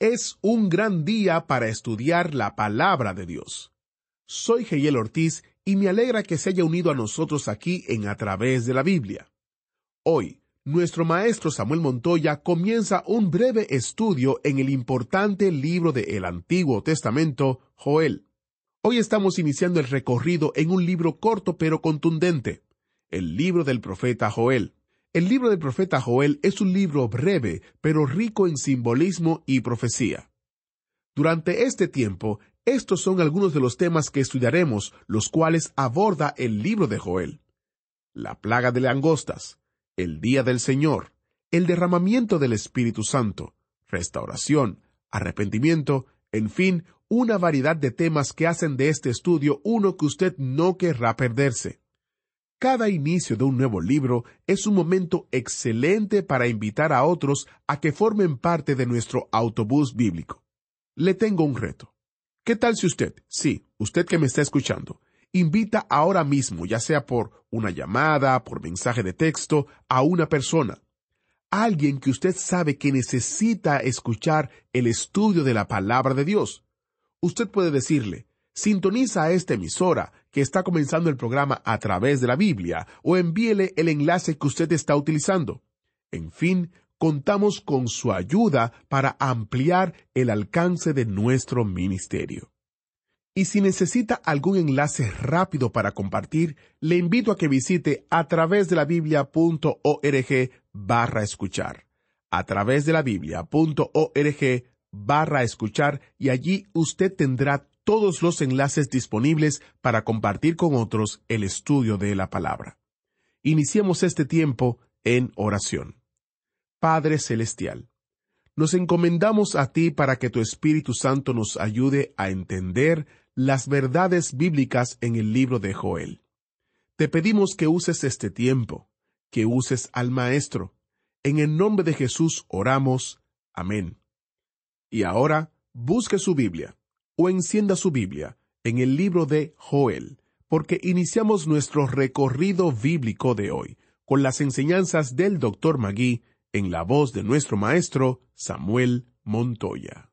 Es un gran día para estudiar la palabra de Dios. Soy Geyel Ortiz y me alegra que se haya unido a nosotros aquí en A través de la Biblia. Hoy, nuestro maestro Samuel Montoya comienza un breve estudio en el importante libro del Antiguo Testamento, Joel. Hoy estamos iniciando el recorrido en un libro corto pero contundente, el libro del profeta Joel. El libro del profeta Joel es un libro breve pero rico en simbolismo y profecía. Durante este tiempo, estos son algunos de los temas que estudiaremos, los cuales aborda el libro de Joel. La plaga de langostas, el día del Señor, el derramamiento del Espíritu Santo, restauración, arrepentimiento, en fin, una variedad de temas que hacen de este estudio uno que usted no querrá perderse. Cada inicio de un nuevo libro es un momento excelente para invitar a otros a que formen parte de nuestro autobús bíblico. Le tengo un reto. ¿Qué tal si usted, sí, usted que me está escuchando, invita ahora mismo, ya sea por una llamada, por mensaje de texto, a una persona, alguien que usted sabe que necesita escuchar el estudio de la palabra de Dios? Usted puede decirle, sintoniza a esta emisora que está comenzando el programa a través de la Biblia o envíele el enlace que usted está utilizando. En fin, contamos con su ayuda para ampliar el alcance de nuestro ministerio. Y si necesita algún enlace rápido para compartir, le invito a que visite a través de la biblia.org barra escuchar. A través de la biblia.org barra escuchar y allí usted tendrá todos los enlaces disponibles para compartir con otros el estudio de la palabra. Iniciemos este tiempo en oración. Padre Celestial, nos encomendamos a ti para que tu Espíritu Santo nos ayude a entender las verdades bíblicas en el libro de Joel. Te pedimos que uses este tiempo, que uses al Maestro. En el nombre de Jesús oramos. Amén. Y ahora, busque su Biblia, o encienda su Biblia, en el libro de Joel, porque iniciamos nuestro recorrido bíblico de hoy, con las enseñanzas del Dr. Magui, en la voz de nuestro maestro Samuel Montoya.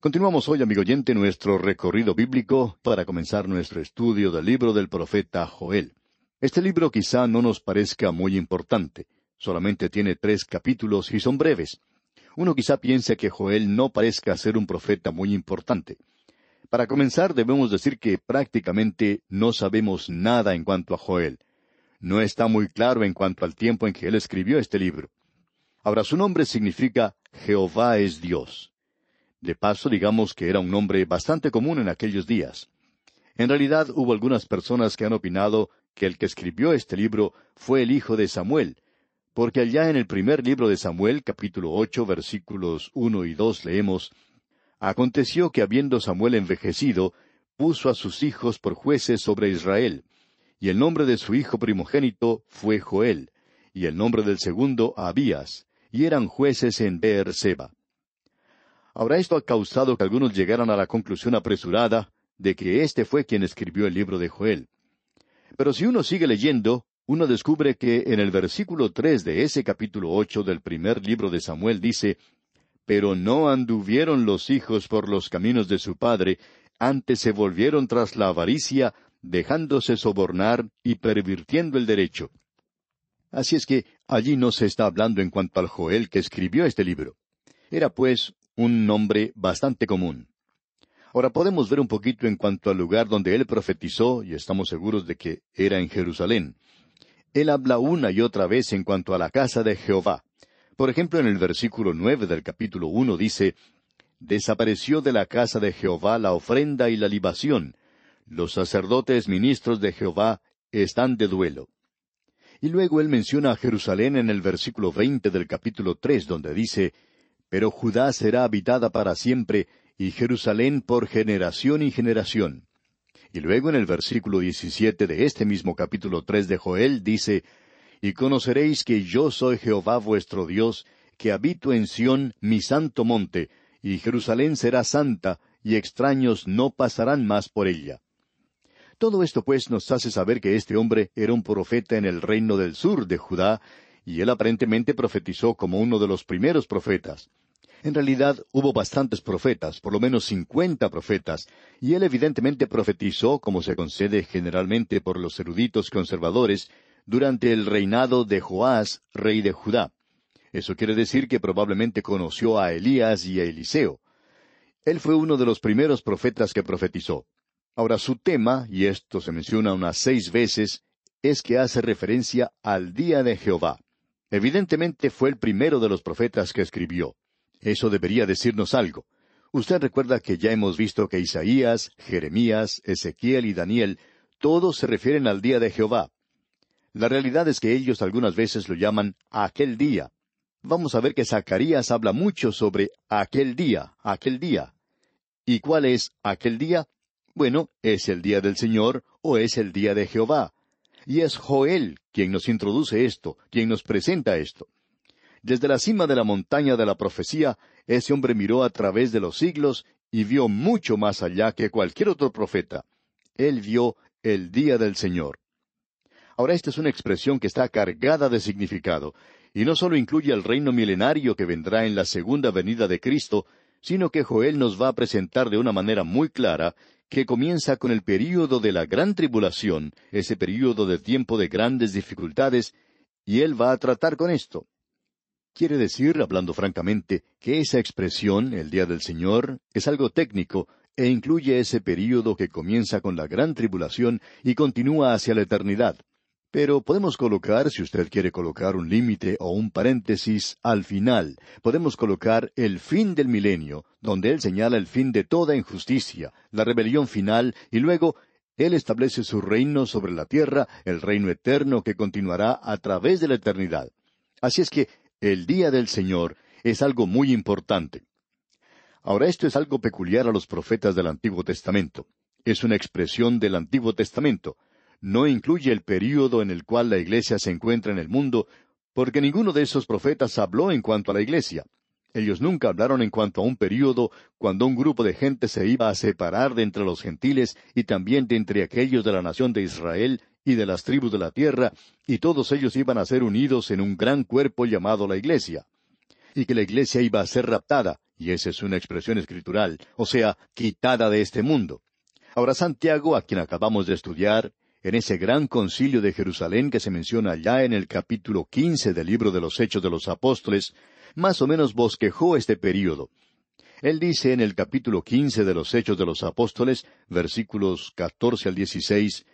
Continuamos hoy, amigo oyente, nuestro recorrido bíblico para comenzar nuestro estudio del libro del profeta Joel. Este libro quizá no nos parezca muy importante, solamente tiene tres capítulos y son breves. Uno quizá piense que Joel no parezca ser un profeta muy importante. Para comenzar, debemos decir que prácticamente no sabemos nada en cuanto a Joel. No está muy claro en cuanto al tiempo en que él escribió este libro. Ahora, su nombre significa Jehová es Dios. De paso, digamos que era un nombre bastante común en aquellos días. En realidad, hubo algunas personas que han opinado que el que escribió este libro fue el hijo de Samuel, porque allá en el primer libro de Samuel, capítulo ocho, versículos uno y dos, leemos Aconteció que habiendo Samuel envejecido, puso a sus hijos por jueces sobre Israel, y el nombre de su hijo primogénito fue Joel, y el nombre del segundo Abías, y eran jueces en Beer Seba. Ahora esto ha causado que algunos llegaran a la conclusión apresurada de que este fue quien escribió el libro de Joel. Pero si uno sigue leyendo, uno descubre que en el versículo tres de ese capítulo ocho del primer libro de Samuel dice Pero no anduvieron los hijos por los caminos de su padre, antes se volvieron tras la avaricia, dejándose sobornar y pervirtiendo el derecho. Así es que allí no se está hablando en cuanto al Joel que escribió este libro. Era pues un nombre bastante común. Ahora podemos ver un poquito en cuanto al lugar donde él profetizó, y estamos seguros de que era en Jerusalén. Él habla una y otra vez en cuanto a la casa de Jehová. Por ejemplo, en el versículo nueve del capítulo uno dice Desapareció de la casa de Jehová la ofrenda y la libación. Los sacerdotes ministros de Jehová están de duelo. Y luego él menciona a Jerusalén en el versículo veinte del capítulo tres, donde dice pero Judá será habitada para siempre, y Jerusalén por generación y generación. Y luego en el versículo 17 de este mismo capítulo tres de Joel dice, Y conoceréis que yo soy Jehová vuestro Dios, que habito en Sión, mi santo monte, y Jerusalén será santa, y extraños no pasarán más por ella. Todo esto pues nos hace saber que este hombre era un profeta en el reino del sur de Judá, y él aparentemente profetizó como uno de los primeros profetas. En realidad hubo bastantes profetas, por lo menos cincuenta profetas, y él evidentemente profetizó, como se concede generalmente por los eruditos conservadores, durante el reinado de Joás, rey de Judá. Eso quiere decir que probablemente conoció a Elías y a Eliseo. Él fue uno de los primeros profetas que profetizó. Ahora su tema, y esto se menciona unas seis veces, es que hace referencia al día de Jehová. Evidentemente fue el primero de los profetas que escribió. Eso debería decirnos algo. Usted recuerda que ya hemos visto que Isaías, Jeremías, Ezequiel y Daniel todos se refieren al día de Jehová. La realidad es que ellos algunas veces lo llaman aquel día. Vamos a ver que Zacarías habla mucho sobre aquel día, aquel día. ¿Y cuál es aquel día? Bueno, es el día del Señor o es el día de Jehová. Y es Joel quien nos introduce esto, quien nos presenta esto. Desde la cima de la montaña de la profecía, ese hombre miró a través de los siglos y vio mucho más allá que cualquier otro profeta. Él vio el día del Señor. Ahora esta es una expresión que está cargada de significado, y no solo incluye el reino milenario que vendrá en la segunda venida de Cristo, sino que Joel nos va a presentar de una manera muy clara que comienza con el período de la gran tribulación, ese período de tiempo de grandes dificultades, y él va a tratar con esto. Quiere decir, hablando francamente, que esa expresión, el día del Señor, es algo técnico e incluye ese período que comienza con la gran tribulación y continúa hacia la eternidad. Pero podemos colocar, si usted quiere colocar un límite o un paréntesis al final, podemos colocar el fin del milenio, donde Él señala el fin de toda injusticia, la rebelión final, y luego Él establece su reino sobre la tierra, el reino eterno que continuará a través de la eternidad. Así es que el día del Señor es algo muy importante. Ahora esto es algo peculiar a los profetas del Antiguo Testamento. Es una expresión del Antiguo Testamento. No incluye el período en el cual la Iglesia se encuentra en el mundo, porque ninguno de esos profetas habló en cuanto a la Iglesia. Ellos nunca hablaron en cuanto a un período cuando un grupo de gente se iba a separar de entre los gentiles y también de entre aquellos de la nación de Israel y de las tribus de la tierra, y todos ellos iban a ser unidos en un gran cuerpo llamado la Iglesia. Y que la Iglesia iba a ser raptada, y esa es una expresión escritural, o sea, quitada de este mundo. Ahora Santiago, a quien acabamos de estudiar, en ese gran concilio de Jerusalén que se menciona ya en el capítulo quince del libro de los Hechos de los Apóstoles, más o menos bosquejó este período. Él dice en el capítulo quince de los Hechos de los Apóstoles, versículos catorce al dieciséis,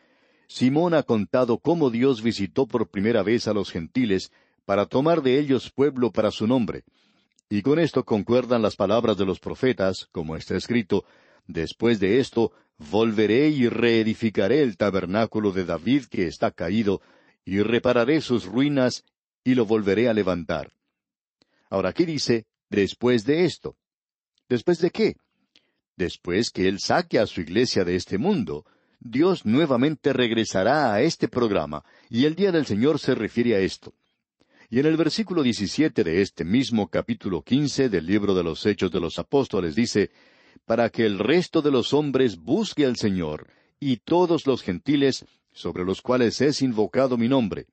Simón ha contado cómo Dios visitó por primera vez a los gentiles para tomar de ellos pueblo para su nombre. Y con esto concuerdan las palabras de los profetas, como está escrito, Después de esto, volveré y reedificaré el tabernáculo de David que está caído, y repararé sus ruinas, y lo volveré a levantar. Ahora aquí dice, después de esto. ¿Después de qué? Después que Él saque a su iglesia de este mundo, Dios nuevamente regresará a este programa, y el día del Señor se refiere a esto. Y en el versículo 17 de este mismo capítulo quince del libro de los Hechos de los Apóstoles dice, para que el resto de los hombres busque al Señor, y todos los gentiles, sobre los cuales es invocado mi nombre.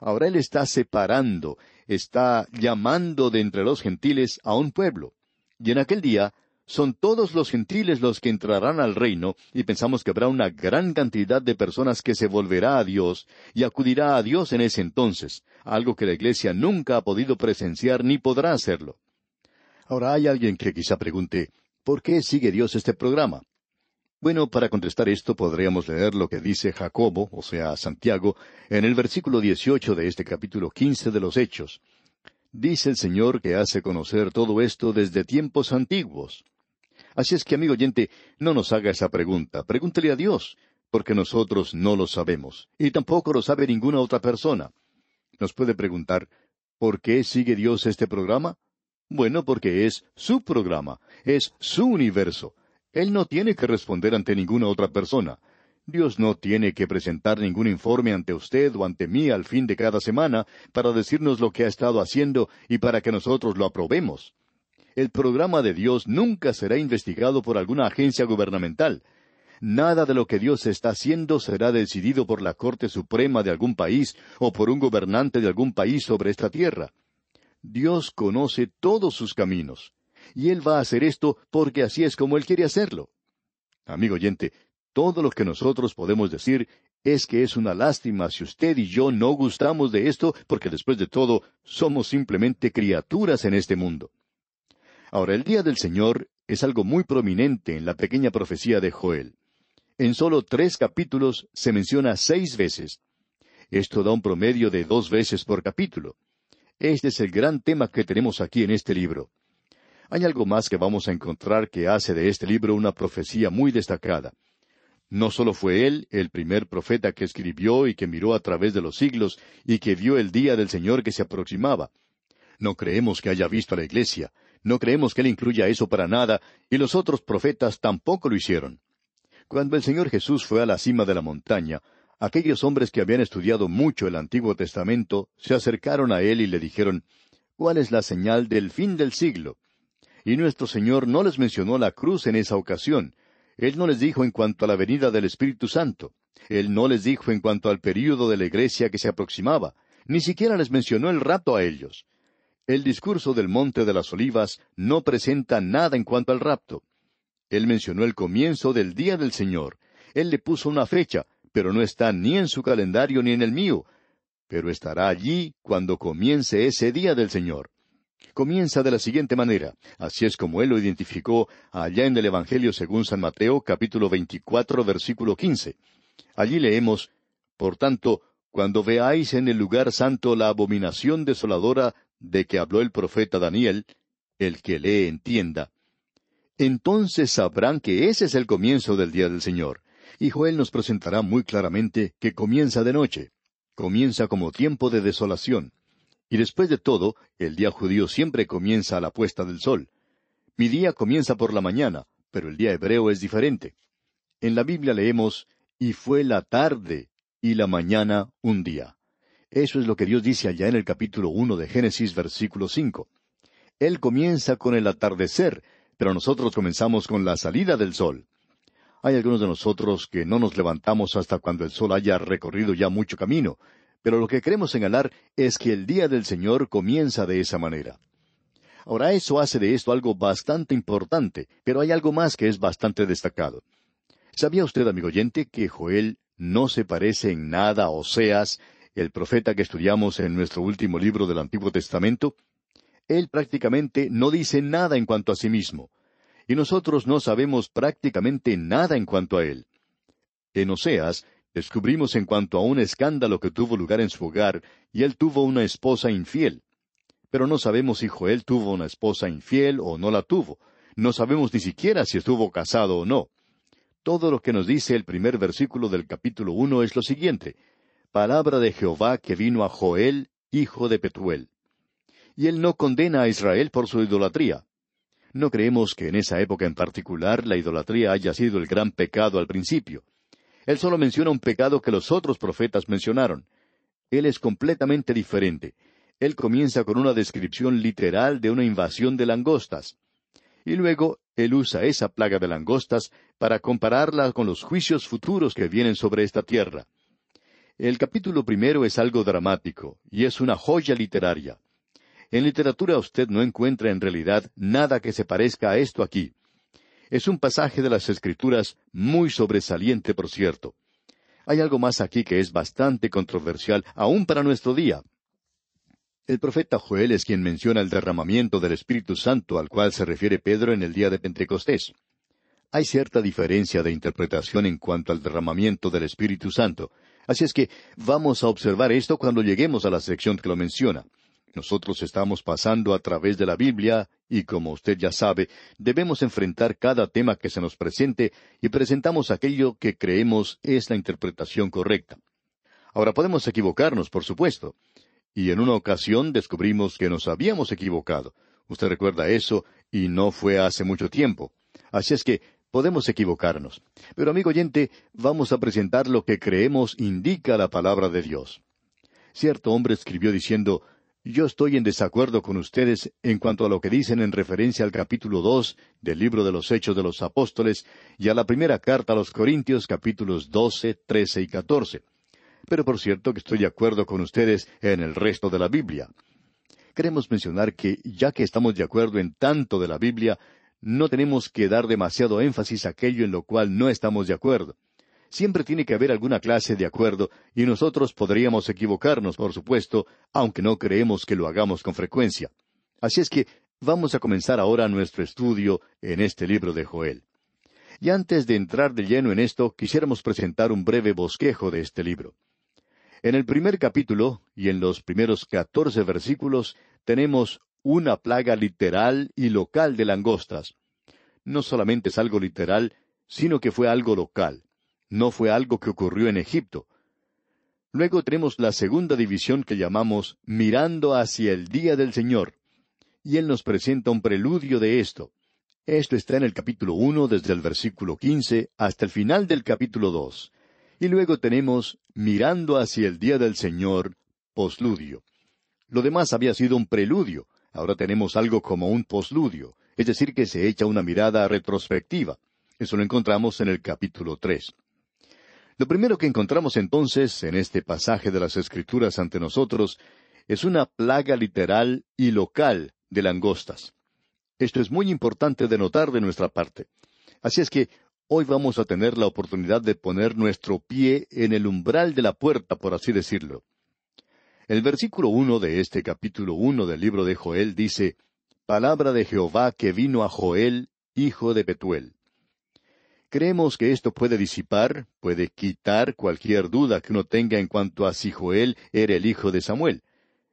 Ahora Él está separando, está llamando de entre los gentiles a un pueblo. Y en aquel día son todos los gentiles los que entrarán al reino, y pensamos que habrá una gran cantidad de personas que se volverá a Dios y acudirá a Dios en ese entonces, algo que la Iglesia nunca ha podido presenciar ni podrá hacerlo. Ahora hay alguien que quizá pregunte, ¿por qué sigue Dios este programa? Bueno, para contestar esto podríamos leer lo que dice Jacobo, o sea, Santiago, en el versículo dieciocho de este capítulo quince de los Hechos. Dice el Señor que hace conocer todo esto desde tiempos antiguos. Así es que, amigo oyente, no nos haga esa pregunta, pregúntele a Dios, porque nosotros no lo sabemos, y tampoco lo sabe ninguna otra persona. Nos puede preguntar, ¿por qué sigue Dios este programa? Bueno, porque es su programa, es su universo. Él no tiene que responder ante ninguna otra persona. Dios no tiene que presentar ningún informe ante usted o ante mí al fin de cada semana para decirnos lo que ha estado haciendo y para que nosotros lo aprobemos. El programa de Dios nunca será investigado por alguna agencia gubernamental. Nada de lo que Dios está haciendo será decidido por la Corte Suprema de algún país o por un gobernante de algún país sobre esta tierra. Dios conoce todos sus caminos. Y Él va a hacer esto porque así es como Él quiere hacerlo. Amigo oyente, todo lo que nosotros podemos decir es que es una lástima si usted y yo no gustamos de esto, porque después de todo somos simplemente criaturas en este mundo. Ahora, el día del Señor es algo muy prominente en la pequeña profecía de Joel. En solo tres capítulos se menciona seis veces. Esto da un promedio de dos veces por capítulo. Este es el gran tema que tenemos aquí en este libro. Hay algo más que vamos a encontrar que hace de este libro una profecía muy destacada. No solo fue él el primer profeta que escribió y que miró a través de los siglos y que vio el día del Señor que se aproximaba. No creemos que haya visto a la iglesia, no creemos que él incluya eso para nada, y los otros profetas tampoco lo hicieron. Cuando el Señor Jesús fue a la cima de la montaña, aquellos hombres que habían estudiado mucho el Antiguo Testamento se acercaron a él y le dijeron, ¿Cuál es la señal del fin del siglo? Y nuestro Señor no les mencionó la cruz en esa ocasión, él no les dijo en cuanto a la venida del Espíritu Santo. Él no les dijo en cuanto al período de la iglesia que se aproximaba. Ni siquiera les mencionó el rapto a ellos. El discurso del Monte de las Olivas no presenta nada en cuanto al rapto. Él mencionó el comienzo del día del Señor. Él le puso una fecha, pero no está ni en su calendario ni en el mío. Pero estará allí cuando comience ese día del Señor comienza de la siguiente manera. Así es como él lo identificó allá en el Evangelio según San Mateo, capítulo 24, versículo 15. Allí leemos, Por tanto, cuando veáis en el lugar santo la abominación desoladora de que habló el profeta Daniel, el que lee entienda, entonces sabrán que ese es el comienzo del día del Señor. Y Joel nos presentará muy claramente que comienza de noche, comienza como tiempo de desolación. Y después de todo, el día judío siempre comienza a la puesta del sol. Mi día comienza por la mañana, pero el día hebreo es diferente. En la Biblia leemos, y fue la tarde y la mañana un día. Eso es lo que Dios dice allá en el capítulo uno de Génesis, versículo cinco. Él comienza con el atardecer, pero nosotros comenzamos con la salida del sol. Hay algunos de nosotros que no nos levantamos hasta cuando el sol haya recorrido ya mucho camino, pero lo que queremos señalar es que el día del Señor comienza de esa manera. Ahora eso hace de esto algo bastante importante, pero hay algo más que es bastante destacado. ¿Sabía usted, amigo oyente, que Joel no se parece en nada a Oseas, el profeta que estudiamos en nuestro último libro del Antiguo Testamento? Él prácticamente no dice nada en cuanto a sí mismo, y nosotros no sabemos prácticamente nada en cuanto a él. En Oseas Descubrimos en cuanto a un escándalo que tuvo lugar en su hogar, y él tuvo una esposa infiel. Pero no sabemos si Joel tuvo una esposa infiel o no la tuvo. No sabemos ni siquiera si estuvo casado o no. Todo lo que nos dice el primer versículo del capítulo uno es lo siguiente. Palabra de Jehová que vino a Joel, hijo de Petuel. Y él no condena a Israel por su idolatría. No creemos que en esa época en particular la idolatría haya sido el gran pecado al principio. Él solo menciona un pecado que los otros profetas mencionaron. Él es completamente diferente. Él comienza con una descripción literal de una invasión de langostas. Y luego él usa esa plaga de langostas para compararla con los juicios futuros que vienen sobre esta tierra. El capítulo primero es algo dramático y es una joya literaria. En literatura usted no encuentra en realidad nada que se parezca a esto aquí. Es un pasaje de las Escrituras muy sobresaliente, por cierto. Hay algo más aquí que es bastante controversial, aún para nuestro día. El profeta Joel es quien menciona el derramamiento del Espíritu Santo al cual se refiere Pedro en el día de Pentecostés. Hay cierta diferencia de interpretación en cuanto al derramamiento del Espíritu Santo, así es que vamos a observar esto cuando lleguemos a la sección que lo menciona. Nosotros estamos pasando a través de la Biblia y, como usted ya sabe, debemos enfrentar cada tema que se nos presente y presentamos aquello que creemos es la interpretación correcta. Ahora podemos equivocarnos, por supuesto. Y en una ocasión descubrimos que nos habíamos equivocado. Usted recuerda eso, y no fue hace mucho tiempo. Así es que podemos equivocarnos. Pero amigo oyente, vamos a presentar lo que creemos indica la palabra de Dios. Cierto hombre escribió diciendo, yo estoy en desacuerdo con ustedes en cuanto a lo que dicen en referencia al capítulo dos del libro de los Hechos de los Apóstoles y a la primera carta a los Corintios capítulos doce, trece y catorce. Pero por cierto que estoy de acuerdo con ustedes en el resto de la Biblia. Queremos mencionar que, ya que estamos de acuerdo en tanto de la Biblia, no tenemos que dar demasiado énfasis a aquello en lo cual no estamos de acuerdo. Siempre tiene que haber alguna clase de acuerdo, y nosotros podríamos equivocarnos, por supuesto, aunque no creemos que lo hagamos con frecuencia. Así es que vamos a comenzar ahora nuestro estudio en este libro de Joel. Y antes de entrar de lleno en esto, quisiéramos presentar un breve bosquejo de este libro. En el primer capítulo y en los primeros catorce versículos tenemos una plaga literal y local de langostas. No solamente es algo literal, sino que fue algo local no fue algo que ocurrió en Egipto. Luego tenemos la segunda división que llamamos mirando hacia el día del Señor. Y Él nos presenta un preludio de esto. Esto está en el capítulo uno desde el versículo quince hasta el final del capítulo dos. Y luego tenemos mirando hacia el día del Señor, posludio. Lo demás había sido un preludio. Ahora tenemos algo como un posludio, es decir, que se echa una mirada retrospectiva. Eso lo encontramos en el capítulo tres. Lo primero que encontramos entonces en este pasaje de las Escrituras ante nosotros es una plaga literal y local de langostas. Esto es muy importante de notar de nuestra parte. Así es que hoy vamos a tener la oportunidad de poner nuestro pie en el umbral de la puerta, por así decirlo. El versículo uno de este capítulo uno del libro de Joel dice Palabra de Jehová que vino a Joel, hijo de Betuel. Creemos que esto puede disipar, puede quitar cualquier duda que uno tenga en cuanto a si Joel era el hijo de Samuel.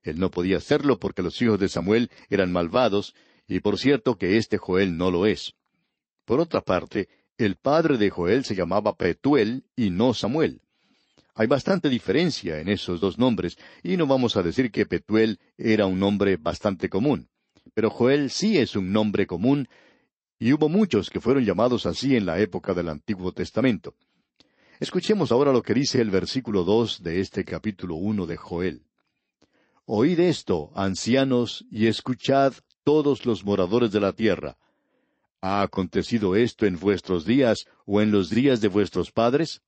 Él no podía hacerlo porque los hijos de Samuel eran malvados, y por cierto que este Joel no lo es. Por otra parte, el padre de Joel se llamaba Petuel y no Samuel. Hay bastante diferencia en esos dos nombres, y no vamos a decir que Petuel era un nombre bastante común. Pero Joel sí es un nombre común, y hubo muchos que fueron llamados así en la época del Antiguo Testamento. Escuchemos ahora lo que dice el versículo dos de este capítulo uno de Joel. Oíd esto, ancianos, y escuchad todos los moradores de la tierra. ¿Ha acontecido esto en vuestros días o en los días de vuestros padres?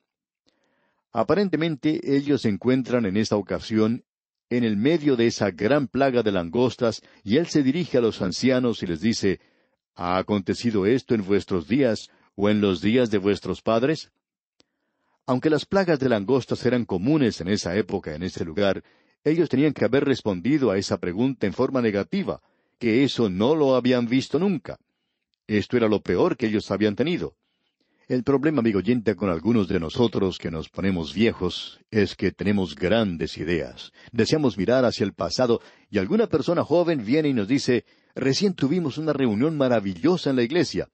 Aparentemente ellos se encuentran en esta ocasión en el medio de esa gran plaga de langostas, y él se dirige a los ancianos y les dice, ¿Ha acontecido esto en vuestros días o en los días de vuestros padres? Aunque las plagas de langostas eran comunes en esa época, en ese lugar, ellos tenían que haber respondido a esa pregunta en forma negativa, que eso no lo habían visto nunca. Esto era lo peor que ellos habían tenido. El problema, amigo oyente, con algunos de nosotros que nos ponemos viejos es que tenemos grandes ideas. Deseamos mirar hacia el pasado y alguna persona joven viene y nos dice, Recién tuvimos una reunión maravillosa en la iglesia.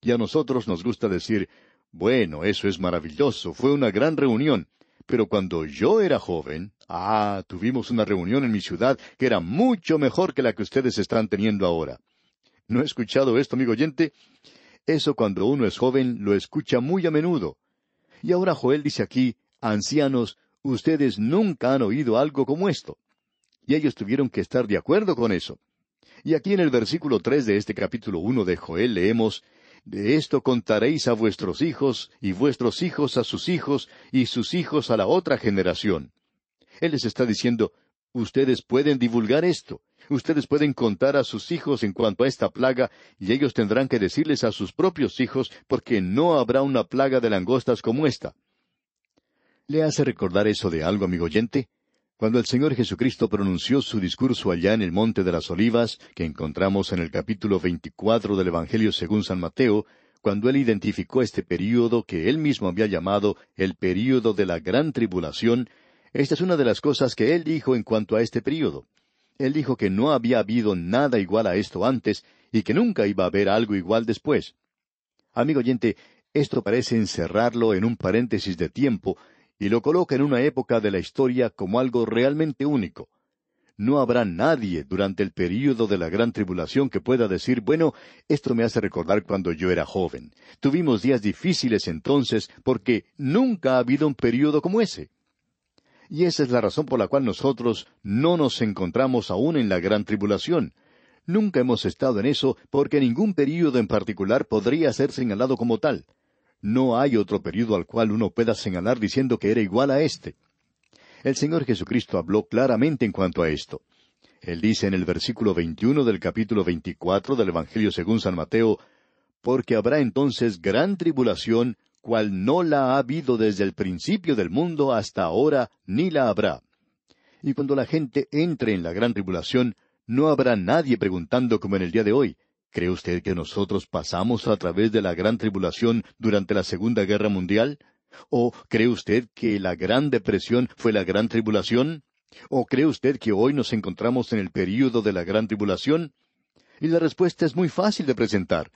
Y a nosotros nos gusta decir, bueno, eso es maravilloso, fue una gran reunión. Pero cuando yo era joven, ah, tuvimos una reunión en mi ciudad que era mucho mejor que la que ustedes están teniendo ahora. ¿No he escuchado esto, amigo oyente? Eso cuando uno es joven lo escucha muy a menudo. Y ahora Joel dice aquí, ancianos, ustedes nunca han oído algo como esto. Y ellos tuvieron que estar de acuerdo con eso. Y aquí en el versículo tres de este capítulo uno de Joel leemos De esto contaréis a vuestros hijos, y vuestros hijos a sus hijos, y sus hijos a la otra generación. Él les está diciendo, ustedes pueden divulgar esto, ustedes pueden contar a sus hijos en cuanto a esta plaga, y ellos tendrán que decirles a sus propios hijos, porque no habrá una plaga de langostas como esta. ¿Le hace recordar eso de algo, amigo oyente? Cuando el Señor Jesucristo pronunció su discurso allá en el Monte de las Olivas, que encontramos en el capítulo veinticuatro del Evangelio según San Mateo, cuando él identificó este período que él mismo había llamado el período de la gran tribulación, esta es una de las cosas que él dijo en cuanto a este período. Él dijo que no había habido nada igual a esto antes y que nunca iba a haber algo igual después. Amigo oyente, esto parece encerrarlo en un paréntesis de tiempo y lo coloca en una época de la historia como algo realmente único. no habrá nadie durante el período de la gran tribulación que pueda decir, bueno, esto me hace recordar cuando yo era joven. Tuvimos días difíciles entonces porque nunca ha habido un período como ese. Y esa es la razón por la cual nosotros no nos encontramos aún en la gran tribulación. Nunca hemos estado en eso porque ningún período en particular podría ser señalado como tal. No hay otro período al cual uno pueda señalar diciendo que era igual a este. El Señor Jesucristo habló claramente en cuanto a esto. Él dice en el versículo 21 del capítulo 24 del Evangelio según San Mateo, porque habrá entonces gran tribulación, cual no la ha habido desde el principio del mundo hasta ahora, ni la habrá. Y cuando la gente entre en la gran tribulación, no habrá nadie preguntando como en el día de hoy, ¿cree usted que nosotros pasamos a través de la gran tribulación durante la Segunda Guerra Mundial? ¿O cree usted que la Gran Depresión fue la Gran Tribulación? ¿O cree usted que hoy nos encontramos en el período de la Gran Tribulación? Y la respuesta es muy fácil de presentar.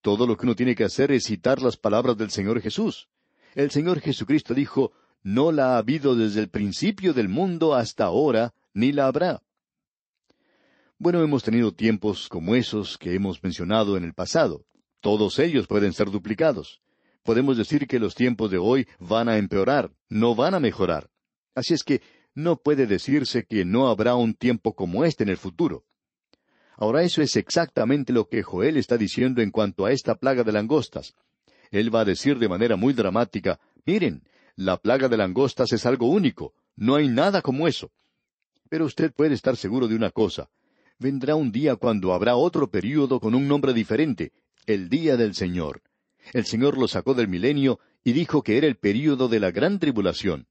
Todo lo que uno tiene que hacer es citar las palabras del Señor Jesús. El Señor Jesucristo dijo, No la ha habido desde el principio del mundo hasta ahora, ni la habrá. Bueno, hemos tenido tiempos como esos que hemos mencionado en el pasado. Todos ellos pueden ser duplicados podemos decir que los tiempos de hoy van a empeorar, no van a mejorar. Así es que no puede decirse que no habrá un tiempo como este en el futuro. Ahora eso es exactamente lo que Joel está diciendo en cuanto a esta plaga de langostas. Él va a decir de manera muy dramática, miren, la plaga de langostas es algo único, no hay nada como eso. Pero usted puede estar seguro de una cosa, vendrá un día cuando habrá otro período con un nombre diferente, el día del Señor. El Señor lo sacó del milenio y dijo que era el período de la gran tribulación.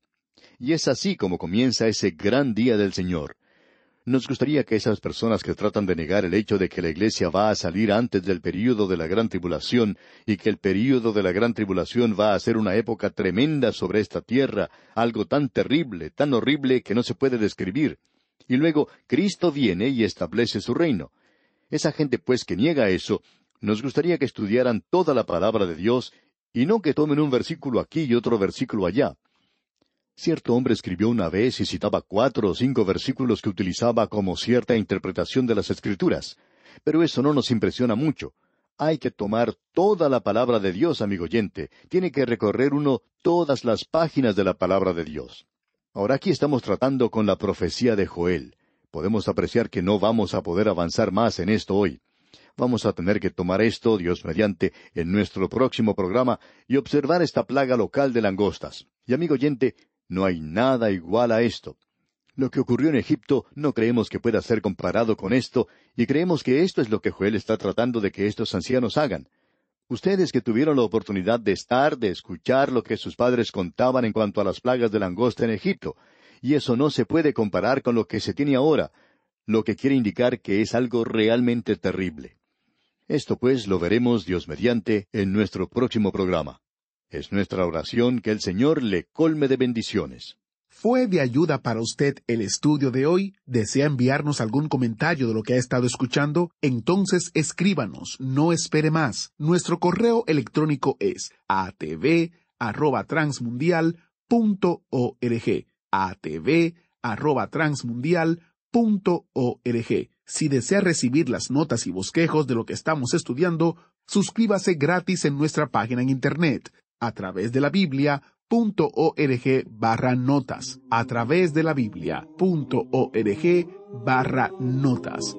Y es así como comienza ese gran día del Señor. Nos gustaría que esas personas que tratan de negar el hecho de que la Iglesia va a salir antes del período de la gran tribulación y que el período de la gran tribulación va a ser una época tremenda sobre esta tierra, algo tan terrible, tan horrible que no se puede describir. Y luego Cristo viene y establece su reino. Esa gente pues que niega eso nos gustaría que estudiaran toda la palabra de Dios y no que tomen un versículo aquí y otro versículo allá. Cierto hombre escribió una vez y citaba cuatro o cinco versículos que utilizaba como cierta interpretación de las Escrituras. Pero eso no nos impresiona mucho. Hay que tomar toda la palabra de Dios, amigo oyente. Tiene que recorrer uno todas las páginas de la palabra de Dios. Ahora aquí estamos tratando con la profecía de Joel. Podemos apreciar que no vamos a poder avanzar más en esto hoy. Vamos a tener que tomar esto, Dios mediante, en nuestro próximo programa y observar esta plaga local de langostas. Y amigo oyente, no hay nada igual a esto. Lo que ocurrió en Egipto no creemos que pueda ser comparado con esto, y creemos que esto es lo que Joel está tratando de que estos ancianos hagan. Ustedes que tuvieron la oportunidad de estar, de escuchar lo que sus padres contaban en cuanto a las plagas de langosta en Egipto, y eso no se puede comparar con lo que se tiene ahora, lo que quiere indicar que es algo realmente terrible. Esto pues lo veremos Dios mediante en nuestro próximo programa. Es nuestra oración que el Señor le colme de bendiciones. ¿Fue de ayuda para usted el estudio de hoy? ¿Desea enviarnos algún comentario de lo que ha estado escuchando? Entonces escríbanos, no espere más. Nuestro correo electrónico es atv@transmundial.org. atv@transmundial.org. Si desea recibir las notas y bosquejos de lo que estamos estudiando, suscríbase gratis en nuestra página en Internet, a través de la Biblia.org barra notas, a través de la Biblia.org barra notas.